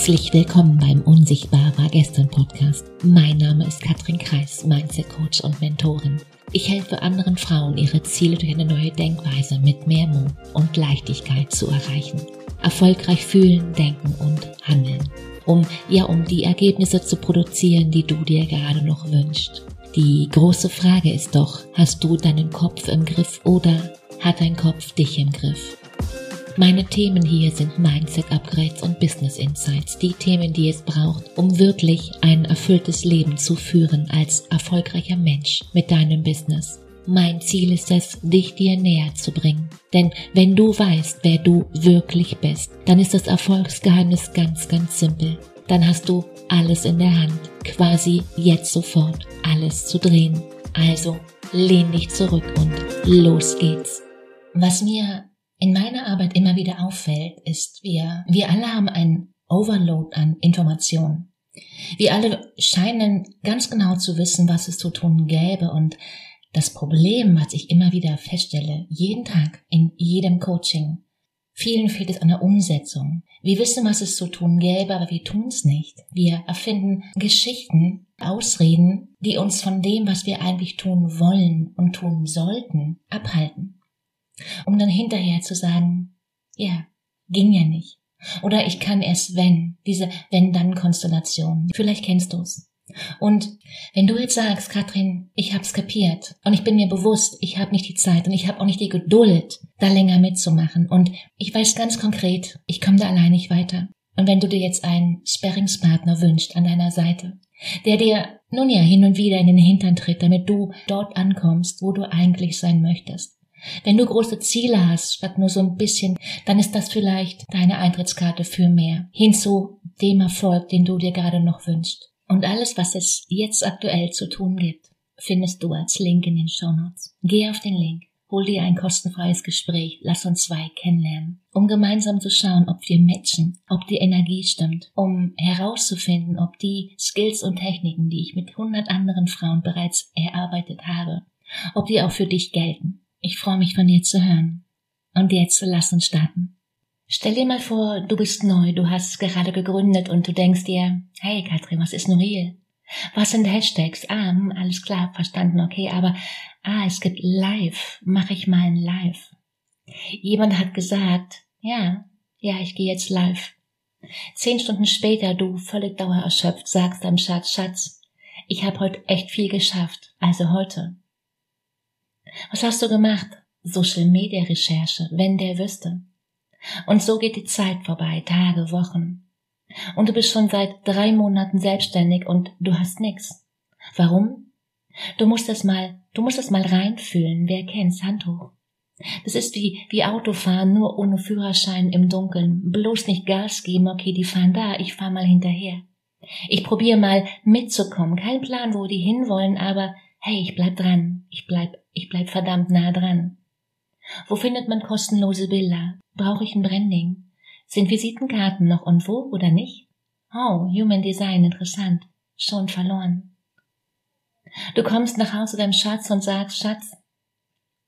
Herzlich willkommen beim Unsichtbar war gestern Podcast. Mein Name ist Katrin Kreis, Mindset Coach und Mentorin. Ich helfe anderen Frauen, ihre Ziele durch eine neue Denkweise mit mehr Mut und Leichtigkeit zu erreichen. Erfolgreich fühlen, denken und handeln. Um, ja, um die Ergebnisse zu produzieren, die du dir gerade noch wünschst. Die große Frage ist doch, hast du deinen Kopf im Griff oder hat dein Kopf dich im Griff? Meine Themen hier sind Mindset Upgrades und Business Insights, die Themen, die es braucht, um wirklich ein erfülltes Leben zu führen als erfolgreicher Mensch mit deinem Business. Mein Ziel ist es, dich dir näher zu bringen. Denn wenn du weißt, wer du wirklich bist, dann ist das Erfolgsgeheimnis ganz, ganz simpel. Dann hast du alles in der Hand, quasi jetzt sofort alles zu drehen. Also lehn dich zurück und los geht's. Was mir in meiner Arbeit immer wieder auffällt, ist, wir, wir alle haben einen Overload an Informationen. Wir alle scheinen ganz genau zu wissen, was es zu tun gäbe und das Problem, was ich immer wieder feststelle, jeden Tag in jedem Coaching, vielen fehlt es an der Umsetzung. Wir wissen, was es zu tun gäbe, aber wir tun es nicht. Wir erfinden Geschichten, Ausreden, die uns von dem, was wir eigentlich tun wollen und tun sollten, abhalten um dann hinterher zu sagen, ja, ging ja nicht. Oder ich kann erst wenn, diese wenn-dann-Konstellation. Vielleicht kennst du's. Und wenn du jetzt sagst, Katrin, ich hab's kapiert und ich bin mir bewusst, ich habe nicht die Zeit und ich habe auch nicht die Geduld, da länger mitzumachen und ich weiß ganz konkret, ich komme da allein nicht weiter. Und wenn du dir jetzt einen Sparringspartner wünscht an deiner Seite, der dir nun ja hin und wieder in den Hintern tritt, damit du dort ankommst, wo du eigentlich sein möchtest, wenn du große Ziele hast, statt nur so ein bisschen, dann ist das vielleicht deine Eintrittskarte für mehr. Hin zu dem Erfolg, den du dir gerade noch wünschst. Und alles, was es jetzt aktuell zu tun gibt, findest du als Link in den Show Notes. Geh auf den Link, hol dir ein kostenfreies Gespräch, lass uns zwei kennenlernen, um gemeinsam zu schauen, ob wir matchen, ob die Energie stimmt, um herauszufinden, ob die Skills und Techniken, die ich mit hundert anderen Frauen bereits erarbeitet habe, ob die auch für dich gelten. Ich freue mich von dir zu hören. Und jetzt lass uns starten. Stell dir mal vor, du bist neu, du hast gerade gegründet und du denkst dir, hey Katrin, was ist nur hier? Was sind Hashtags? Ah, hm, alles klar, verstanden, okay, aber ah, es gibt Live, mach ich mal ein Live. Jemand hat gesagt, ja, ja, ich gehe jetzt live. Zehn Stunden später, du völlig dauererschöpft, sagst deinem Schatz, Schatz, ich habe heute echt viel geschafft, also heute. Was hast du gemacht? Social Media Recherche, wenn der wüsste. Und so geht die Zeit vorbei, Tage, Wochen. Und du bist schon seit drei Monaten selbstständig und du hast nix. Warum? Du musst es mal, du musst es mal reinfühlen. Wer kennt's? Hand hoch. Das ist wie, wie Autofahren, nur ohne Führerschein im Dunkeln. Bloß nicht Gas geben, okay, die fahren da, ich fahr mal hinterher. Ich probiere mal mitzukommen. Kein Plan, wo die hinwollen, aber hey, ich bleib dran, ich bleib, ich bleib verdammt nah dran. Wo findet man kostenlose Bilder? Brauche ich ein Branding? Sind Visitenkarten noch und wo oder nicht? Oh, Human Design, interessant. Schon verloren. Du kommst nach Hause deinem Schatz und sagst, Schatz,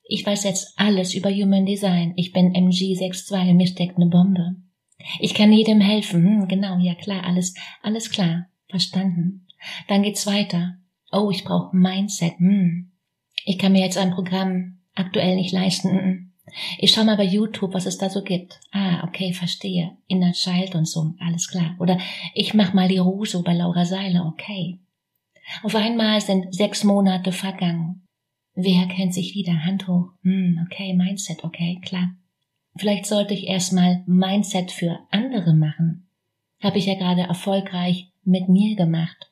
ich weiß jetzt alles über Human Design. Ich bin MG62, mir steckt eine Bombe. Ich kann jedem helfen. Hm, genau, ja klar, alles, alles klar. Verstanden. Dann geht's weiter oh, ich brauche Mindset, hm. ich kann mir jetzt ein Programm aktuell nicht leisten. Hm. Ich schau mal bei YouTube, was es da so gibt. Ah, okay, verstehe. Inner Child und so, alles klar. Oder ich mach mal die Ruso bei Laura Seiler, okay. Auf einmal sind sechs Monate vergangen. Wer kennt sich wieder? Hand hoch. Hm, okay, Mindset, okay, klar. Vielleicht sollte ich erstmal Mindset für andere machen. Habe ich ja gerade erfolgreich mit mir gemacht.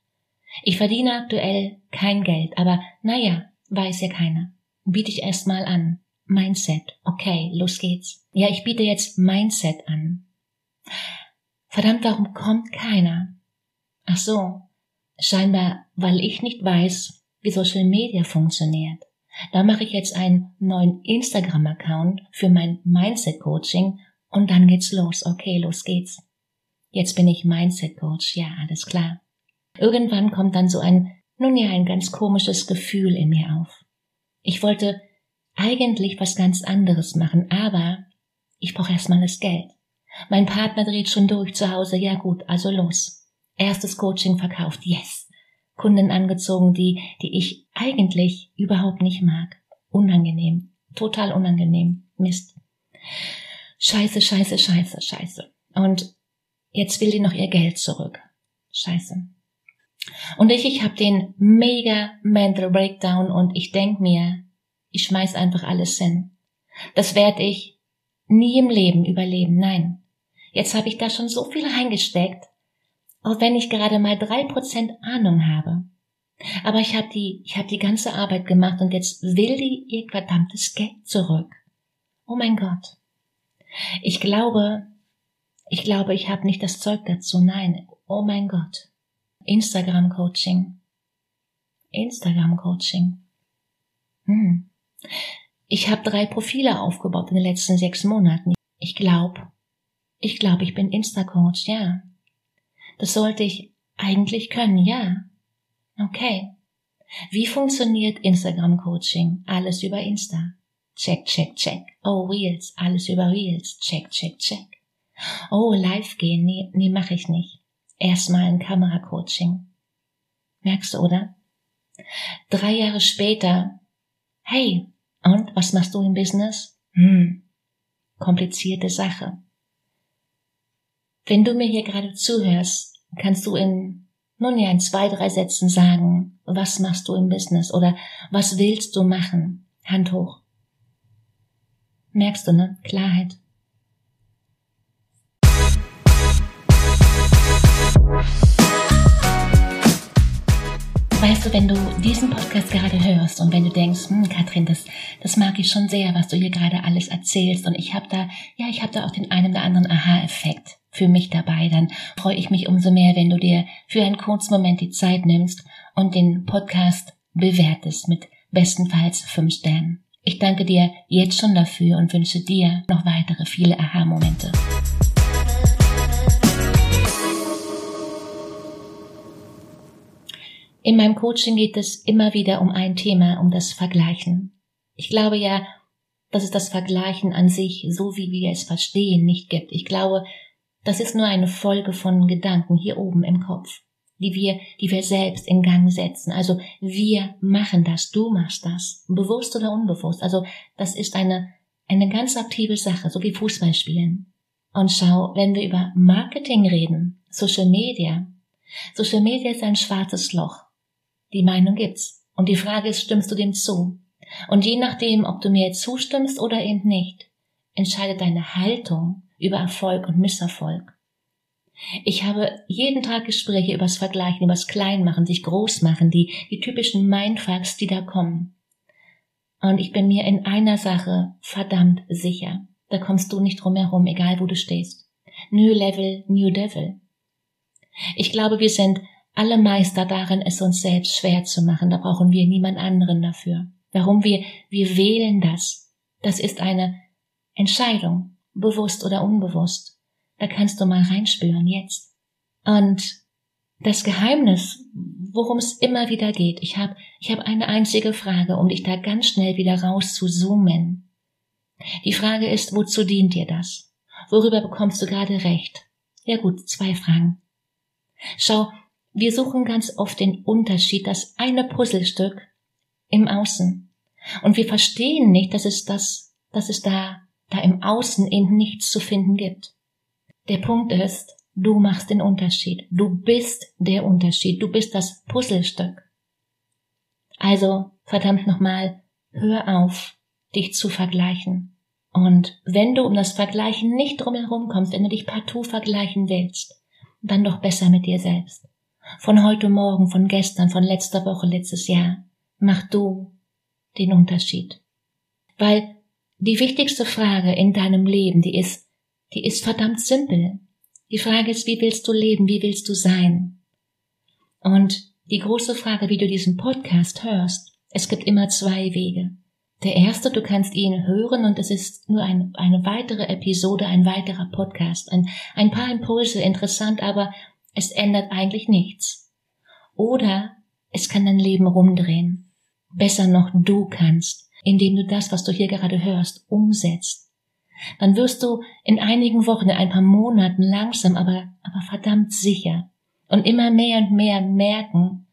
Ich verdiene aktuell kein Geld, aber naja, weiß ja keiner. Biete ich erst mal an. Mindset. Okay, los geht's. Ja, ich biete jetzt Mindset an. Verdammt, warum kommt keiner? Ach so, scheinbar, weil ich nicht weiß, wie Social Media funktioniert. Da mache ich jetzt einen neuen Instagram-Account für mein Mindset-Coaching und dann geht's los. Okay, los geht's. Jetzt bin ich Mindset-Coach. Ja, alles klar. Irgendwann kommt dann so ein, nun ja, ein ganz komisches Gefühl in mir auf. Ich wollte eigentlich was ganz anderes machen, aber ich brauche erstmal das Geld. Mein Partner dreht schon durch zu Hause. Ja gut, also los. Erstes Coaching verkauft. Yes. Kunden angezogen, die, die ich eigentlich überhaupt nicht mag. Unangenehm. Total unangenehm. Mist. Scheiße, scheiße, scheiße, scheiße. Und jetzt will die noch ihr Geld zurück. Scheiße. Und ich, ich habe den mega Mental Breakdown und ich denk mir, ich schmeiß einfach alles hin. Das werde ich nie im Leben überleben. Nein. Jetzt habe ich da schon so viel reingesteckt, auch wenn ich gerade mal drei Prozent Ahnung habe. Aber ich habe die, ich habe die ganze Arbeit gemacht und jetzt will die ihr verdammtes Geld zurück. Oh mein Gott. Ich glaube, ich glaube, ich habe nicht das Zeug dazu. Nein. Oh mein Gott. Instagram Coaching. Instagram Coaching. Hm. Ich habe drei Profile aufgebaut in den letzten sechs Monaten. Ich glaube, ich glaube, ich bin Insta-Coach, ja. Das sollte ich eigentlich können, ja. Okay. Wie funktioniert Instagram-Coaching? Alles über Insta. Check, check, check. Oh, Reels. Alles über Reels. Check, check, check. Oh, live gehen. Nee, nee, mache ich nicht. Erstmal ein Kamera-Coaching. Merkst du, oder? Drei Jahre später. Hey, und was machst du im Business? Hm, komplizierte Sache. Wenn du mir hier gerade zuhörst, kannst du in, nun ja, in zwei, drei Sätzen sagen, was machst du im Business oder was willst du machen? Hand hoch. Merkst du, ne? Klarheit. Weißt du, wenn du diesen Podcast gerade hörst und wenn du denkst, hm, Katrin, das, das mag ich schon sehr, was du hier gerade alles erzählst und ich habe da, ja, ich habe da auch den einen oder anderen Aha-Effekt für mich dabei, dann freue ich mich umso mehr, wenn du dir für einen kurzen Moment die Zeit nimmst und den Podcast bewertest mit bestenfalls fünf Sternen. Ich danke dir jetzt schon dafür und wünsche dir noch weitere viele Aha-Momente. In meinem Coaching geht es immer wieder um ein Thema, um das Vergleichen. Ich glaube ja, dass es das Vergleichen an sich, so wie wir es verstehen, nicht gibt. Ich glaube, das ist nur eine Folge von Gedanken hier oben im Kopf, die wir, die wir selbst in Gang setzen. Also wir machen das, du machst das, bewusst oder unbewusst. Also das ist eine, eine ganz aktive Sache, so wie Fußball spielen. Und schau, wenn wir über Marketing reden, Social Media, Social Media ist ein schwarzes Loch. Die Meinung gibt's. Und die Frage ist, stimmst du dem zu? Und je nachdem, ob du mir zustimmst oder eben nicht, entscheidet deine Haltung über Erfolg und Misserfolg. Ich habe jeden Tag Gespräche übers Vergleichen, übers Kleinmachen, sich groß machen, die, die typischen Mindfucks, die da kommen. Und ich bin mir in einer Sache verdammt sicher. Da kommst du nicht drum herum, egal wo du stehst. New Level, New Devil. Ich glaube, wir sind alle Meister darin, es uns selbst schwer zu machen. Da brauchen wir niemand anderen dafür. Warum wir, wir wählen das. Das ist eine Entscheidung, bewusst oder unbewusst. Da kannst du mal reinspüren jetzt. Und das Geheimnis, worum es immer wieder geht, ich habe ich hab eine einzige Frage, um dich da ganz schnell wieder raus zu zoomen. Die Frage ist, wozu dient dir das? Worüber bekommst du gerade recht? Ja gut, zwei Fragen. Schau, wir suchen ganz oft den Unterschied, das eine Puzzlestück im Außen. Und wir verstehen nicht, dass es das, dass es da, da im Außen eben nichts zu finden gibt. Der Punkt ist, du machst den Unterschied. Du bist der Unterschied. Du bist das Puzzlestück. Also, verdammt nochmal, hör auf, dich zu vergleichen. Und wenn du um das Vergleichen nicht drumherum kommst, wenn du dich partout vergleichen willst, dann doch besser mit dir selbst von heute Morgen, von gestern, von letzter Woche, letztes Jahr. Mach du den Unterschied. Weil die wichtigste Frage in deinem Leben, die ist, die ist verdammt simpel. Die Frage ist, wie willst du leben, wie willst du sein? Und die große Frage, wie du diesen Podcast hörst, es gibt immer zwei Wege. Der erste, du kannst ihn hören und es ist nur ein, eine weitere Episode, ein weiterer Podcast, ein, ein paar Impulse, interessant, aber es ändert eigentlich nichts. Oder es kann dein Leben rumdrehen. Besser noch, du kannst, indem du das, was du hier gerade hörst, umsetzt. dann wirst du in einigen Wochen, in ein paar Monaten langsam, aber, aber verdammt sicher und immer mehr und mehr merken,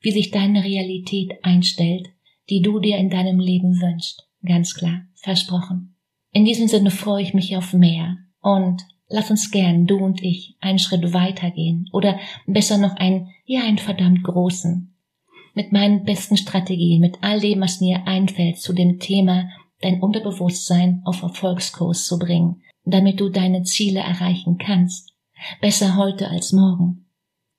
wie sich deine Realität einstellt, die du dir in deinem Leben wünschst. Ganz klar, versprochen. In diesem Sinne freue ich mich auf mehr und lass uns gern, du und ich, einen Schritt weitergehen oder besser noch einen, ja, einen verdammt großen. Mit meinen besten Strategien, mit all dem, was mir einfällt zu dem Thema, dein Unterbewusstsein auf Erfolgskurs zu bringen, damit du deine Ziele erreichen kannst. Besser heute als morgen.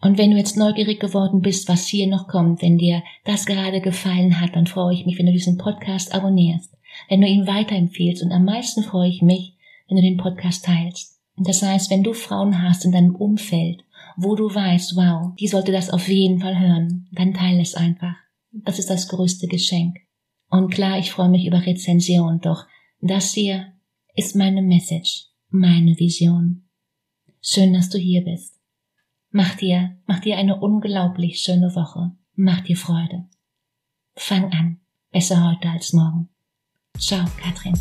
Und wenn du jetzt neugierig geworden bist, was hier noch kommt, wenn dir das gerade gefallen hat, dann freue ich mich, wenn du diesen Podcast abonnierst, wenn du ihn weiterempfehlst und am meisten freue ich mich, wenn du den Podcast teilst. Das heißt, wenn du Frauen hast in deinem Umfeld, wo du weißt, wow, die sollte das auf jeden Fall hören, dann teile es einfach. Das ist das größte Geschenk. Und klar, ich freue mich über Rezension, doch das hier ist meine Message, meine Vision. Schön, dass du hier bist. Mach dir, mach dir eine unglaublich schöne Woche. Mach dir Freude. Fang an. Besser heute als morgen. Ciao, Katrin.